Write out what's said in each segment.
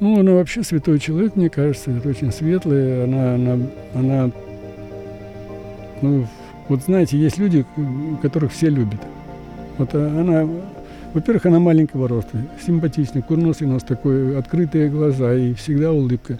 Ну, она вообще святой человек, мне кажется, это очень светлая. Она, она, она, ну, вот знаете, есть люди, которых все любят. Вот она, во-первых, она маленького роста, симпатичная, курносый нос такой, открытые глаза и всегда улыбка.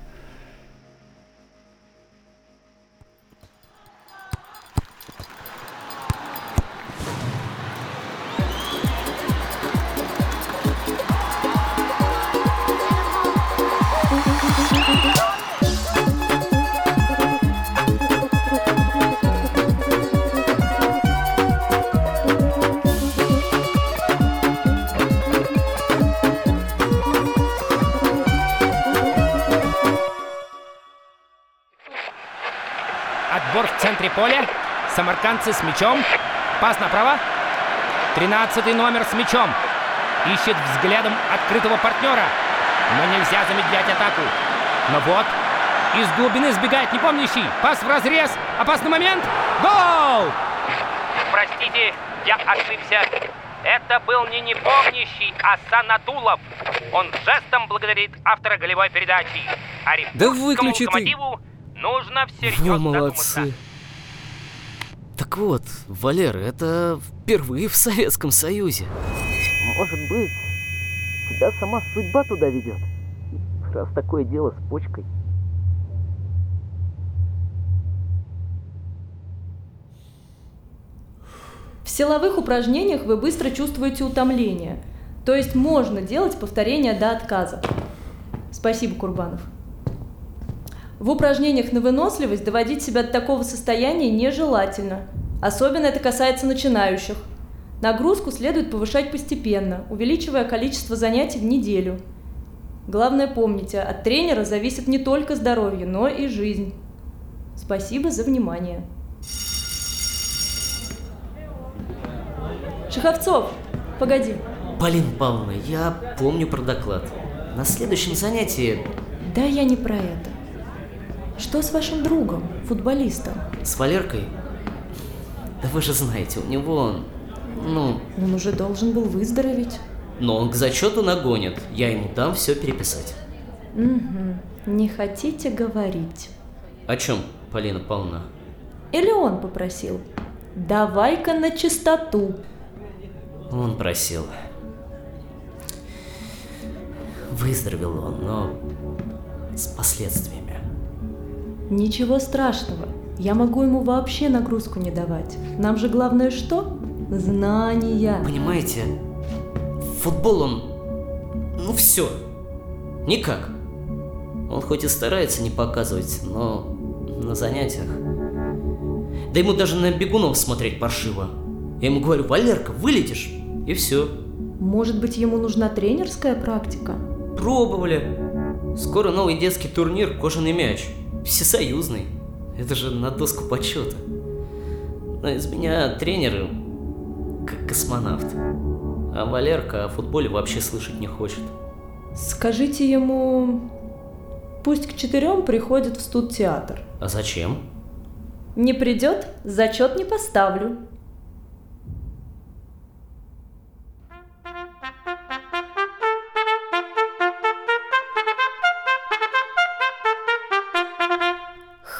Поля. Самаркандцы с мячом. Пас направо. Тринадцатый номер с мячом. Ищет взглядом открытого партнера. Но нельзя замедлять атаку. Но вот, из глубины сбегает непомнящий. Пас в разрез. Опасный момент. Гол! Простите, я ошибся. Это был не непомнящий, а Санадулов. Он жестом благодарит автора голевой передачи. А Да выключи ты. нужно всерьез Во, задуматься. Так вот, Валера, это впервые в Советском Союзе. Может быть, тебя сама судьба туда ведет. Раз такое дело с почкой. В силовых упражнениях вы быстро чувствуете утомление, то есть можно делать повторения до отказа. Спасибо, Курбанов. В упражнениях на выносливость доводить себя до такого состояния нежелательно. Особенно это касается начинающих. Нагрузку следует повышать постепенно, увеличивая количество занятий в неделю. Главное помните, от тренера зависит не только здоровье, но и жизнь. Спасибо за внимание. Шеховцов, погоди. Полина Павловна, я помню про доклад. На следующем занятии Да я не про это. Что с вашим другом, футболистом? с Валеркой... Да вы же знаете, у него... Ну, Он уже должен был выздороветь. но он к зачету нагонит. Я ему дам все переписать. Угу. Не хотите говорить. О чем, Полина Павловна? Или он попросил? Давай-ка на чистоту. Он просил. Выздоровел он, но с последствиями. Ничего страшного. Я могу ему вообще нагрузку не давать. Нам же главное что? Знания. Понимаете, футбол он... Ну все. Никак. Он хоть и старается не показывать, но на занятиях... Да ему даже на бегунов смотреть паршиво. Я ему говорю, Валерка, вылетишь, и все. Может быть, ему нужна тренерская практика? Пробовали. Скоро новый детский турнир «Кожаный мяч». Всесоюзный. Это же на доску почета. Но из меня тренер как космонавт. А Валерка о футболе вообще слышать не хочет. Скажите ему... Пусть к четырем приходит в студтеатр. А зачем? Не придет, зачет не поставлю.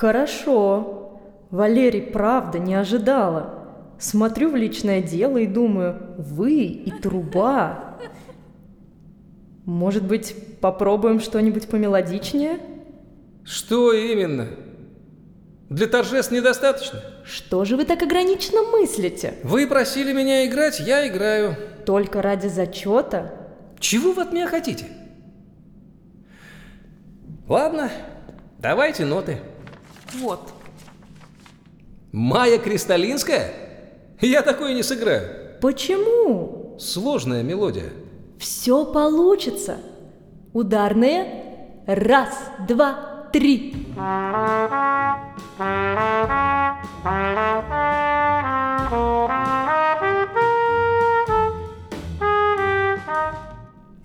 Хорошо. Валерий, правда, не ожидала. Смотрю в личное дело и думаю, вы и труба. Может быть, попробуем что-нибудь помелодичнее? Что именно? Для торжеств недостаточно. Что же вы так ограниченно мыслите? Вы просили меня играть, я играю. Только ради зачета? Чего вы от меня хотите? Ладно, давайте ноты. Вот. Майя Кристалинская? Я такое не сыграю. Почему? Сложная мелодия. Все получится. Ударные. Раз, два, три.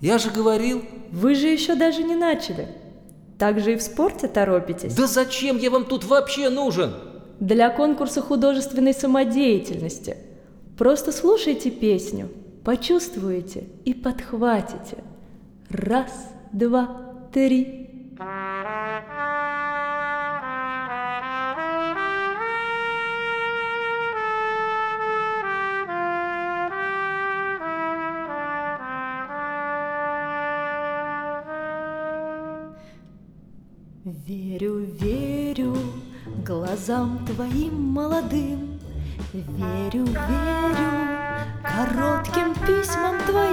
Я же говорил. Вы же еще даже не начали. Так же и в спорте торопитесь. Да зачем я вам тут вообще нужен? Для конкурса художественной самодеятельности. Просто слушайте песню, почувствуете и подхватите. Раз, два, три. Глазам твоим молодым, Верю, верю коротким письмам твоим.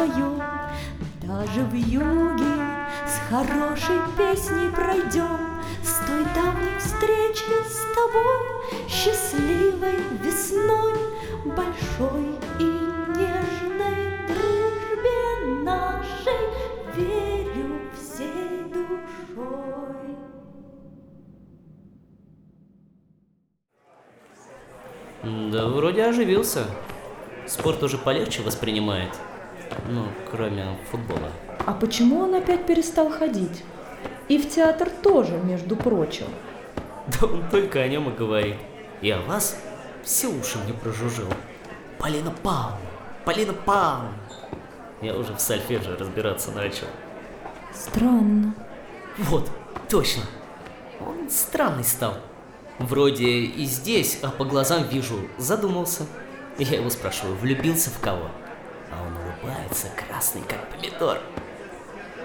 Вдвоем Даже в юге с хорошей песней пройдем С той давней встречи с тобой Счастливой весной Большой и нежной дружбе нашей Верю всей душой. Да вроде оживился. Спорт уже полегче воспринимает. Ну, кроме футбола. А почему он опять перестал ходить? И в театр тоже, между прочим. Да он только о нем и говорит. И о вас все уши мне прожужжил. Полина Павловна! Полина Павловна! Я уже в сольфеджио разбираться начал. Странно. Вот, точно. Он странный стал. Вроде и здесь, а по глазам вижу, задумался. Я его спрашиваю, влюбился в кого? А он улыбается, красный как помидор.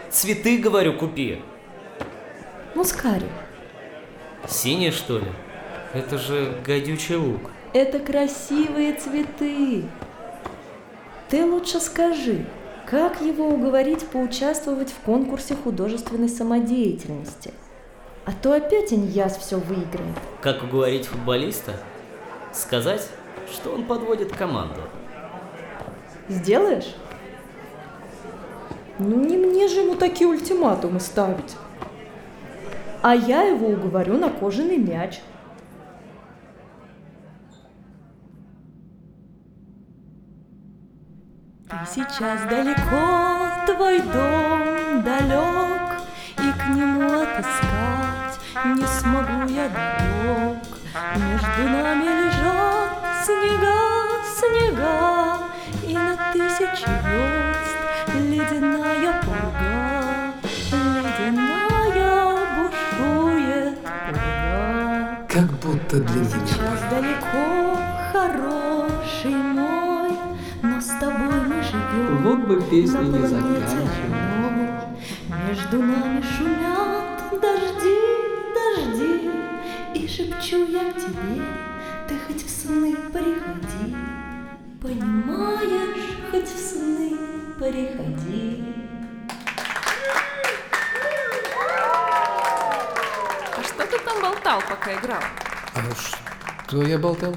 Цветы, говорю, купи. Мускари, Синие, что ли? Это же гадючий лук. это красивые цветы. Ты лучше скажи, как его уговорить поучаствовать в конкурсе художественной самодеятельности? А то опять Иньяс все выиграет. Как уговорить футболиста? Сказать, что он подводит команду. Сделаешь? Ну не мне же ему такие ультиматумы ставить. А я его уговорю на кожаный мяч. Ты сейчас далеко, твой дом далек, И к нему отыскать не смогу я дорог. Между нами лежат снега, снега, И на тысячи звезд меня. Сейчас далеко, хороший мой, но с тобой мы живем. Вот бы песни на не одной. Между нами шумят дожди, дожди, и шепчу я к тебе, ты хоть в сны приходи, понимаешь, хоть в сны приходи. А что ты там болтал, пока играл? А что я болтал?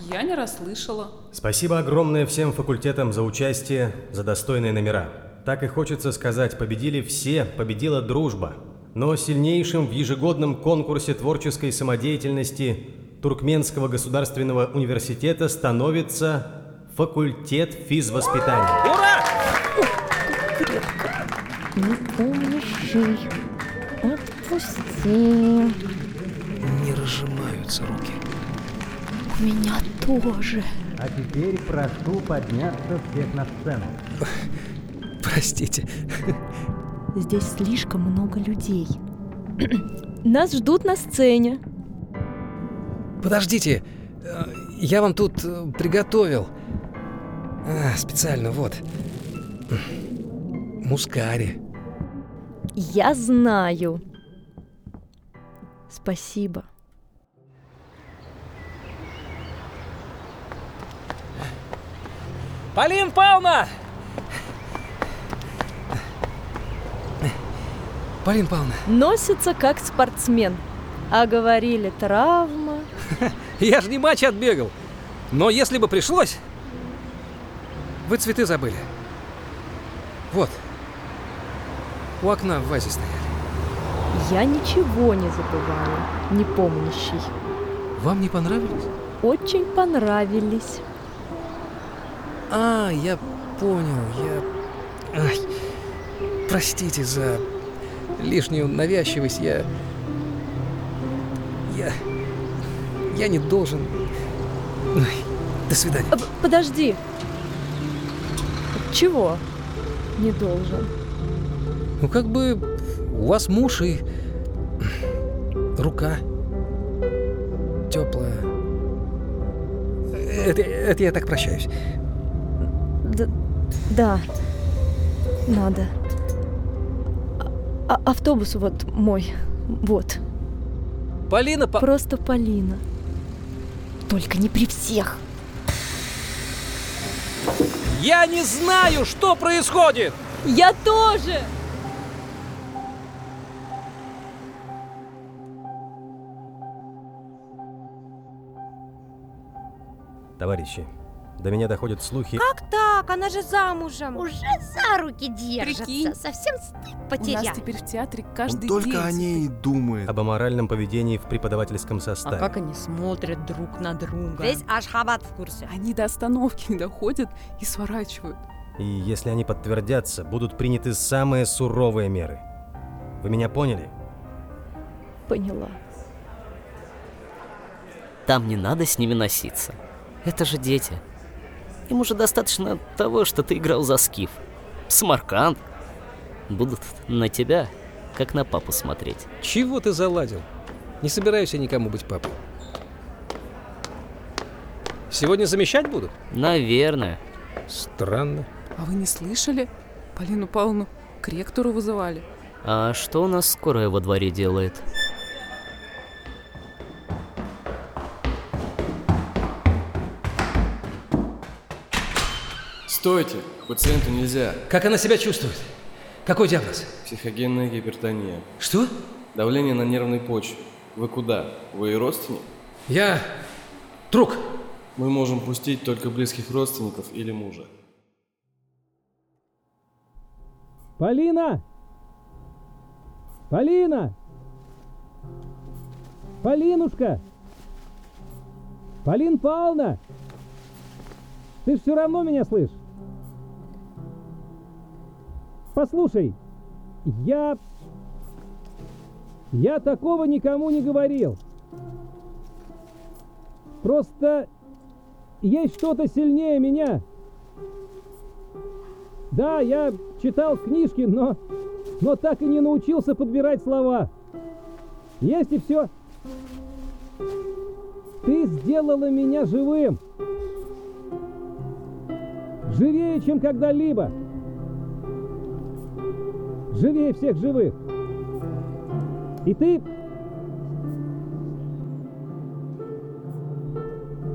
Я не расслышала. Спасибо огромное всем факультетам за участие, за достойные номера. Так и хочется сказать, победили все, победила дружба. Но сильнейшим в ежегодном конкурсе творческой самодеятельности Туркменского государственного университета становится факультет физвоспитания. Не помнишь. Отпусти. Не разжимаются руки. У меня тоже. А теперь прошу подняться всех на сцену. Простите. Здесь слишком много людей. Нас ждут на сцене. Подождите. э, Я вам тут э, приготовил. А, специально, вот. Мускари. Я знаю. Спасибо. Полин Павловна! Полин Павловна, Носится как спортсмен. А говорили, травма. я же не матч отбегал. Но если бы пришлось... Вы цветы забыли. Вот. У окна в вазе стояли. Я ничего не забываю, не помнящий. Вам не понравились? Очень понравились. А, я понял. Я... Ай, простите за лишнюю навязчивость. Я... Я... Я не должен... Ай, до свидания. А, Подожди. Чего? Не должен. Ну, как бы у вас муж и рука теплая. Это, это я так прощаюсь. Да. Надо. А- автобус вот мой. Вот. Полина, по... Просто Полина. Только не при всех. я не знаю, что происходит. Я тоже! Товарищи, до меня доходят слухи... Как так? Она же замужем. Уже за руки держатся. Прикинь. Совсем стыд У нас потерял. теперь в театре Он каждый только день о ней и думает. об аморальном поведении в преподавательском составе. А как они смотрят друг на друга? Весь Ашхабад в курсе. Они до остановки не доходят и сворачивают. И если они подтвердятся, будут приняты самые суровые меры. Вы меня поняли? Поняла. Там не надо с ними носиться. Это же дети. Им уже достаточно того, что ты играл за скиф. Смаркант. Будут на тебя, как на папу смотреть. Чего ты заладил? Не собираюсь я никому быть папой. Сегодня замещать будут? Наверное. Странно. А вы не слышали? Полину Павловну к ректору вызывали. А что у нас скорая во дворе делает? Стойте! К пациенту нельзя. Как она себя чувствует? Какой диагноз? Психогенная гипертония. Что? Давление на нервной почве. Вы куда? Вы и родственник? Я... Друг. Мы можем пустить только близких родственников или мужа. Полина! Полина! Полинушка! Полин Павловна! Ты ж все равно меня слышишь? Послушай, я... Я такого никому не говорил. Просто есть что-то сильнее меня. Да, я читал книжки, но, но так и не научился подбирать слова. Есть и все. Ты сделала меня живым. Живее, чем когда-либо. Живее всех живых. И ты...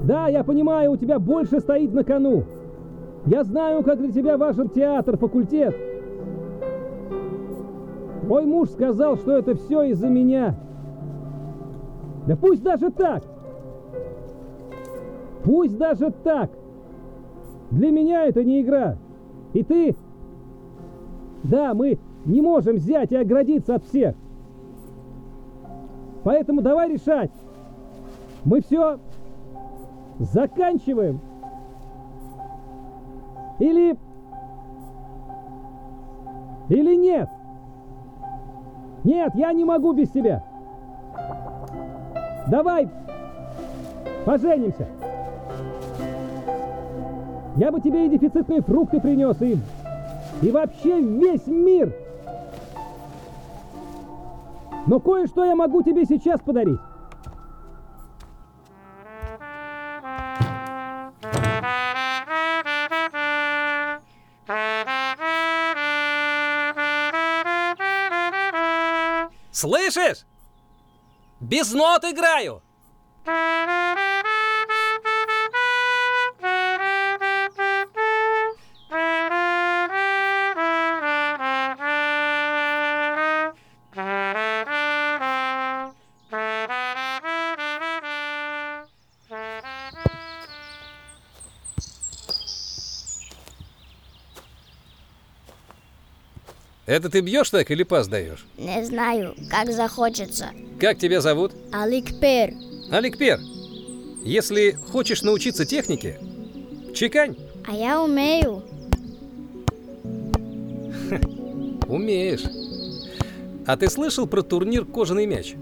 Да, я понимаю, у тебя больше стоит на кону. Я знаю, как для тебя важен театр, факультет. Твой муж сказал, что это все из-за меня. Да пусть даже так. Пусть даже так. Для меня это не игра. И ты... Да, мы не можем взять и оградиться от всех. Поэтому давай решать. Мы все заканчиваем. Или... Или нет? Нет, я не могу без тебя. Давай поженимся. Я бы тебе и дефицитные фрукты принес, и, и вообще весь мир. Но кое-что я могу тебе сейчас подарить. Слышишь? Без нот играю. Это ты бьешь так или пас даешь? Не знаю, как захочется. Как тебя зовут? Аликпер. Аликпер. Если хочешь научиться технике, чекань. А я умею. Умеешь. А ты слышал про турнир «Кожаный мяч»?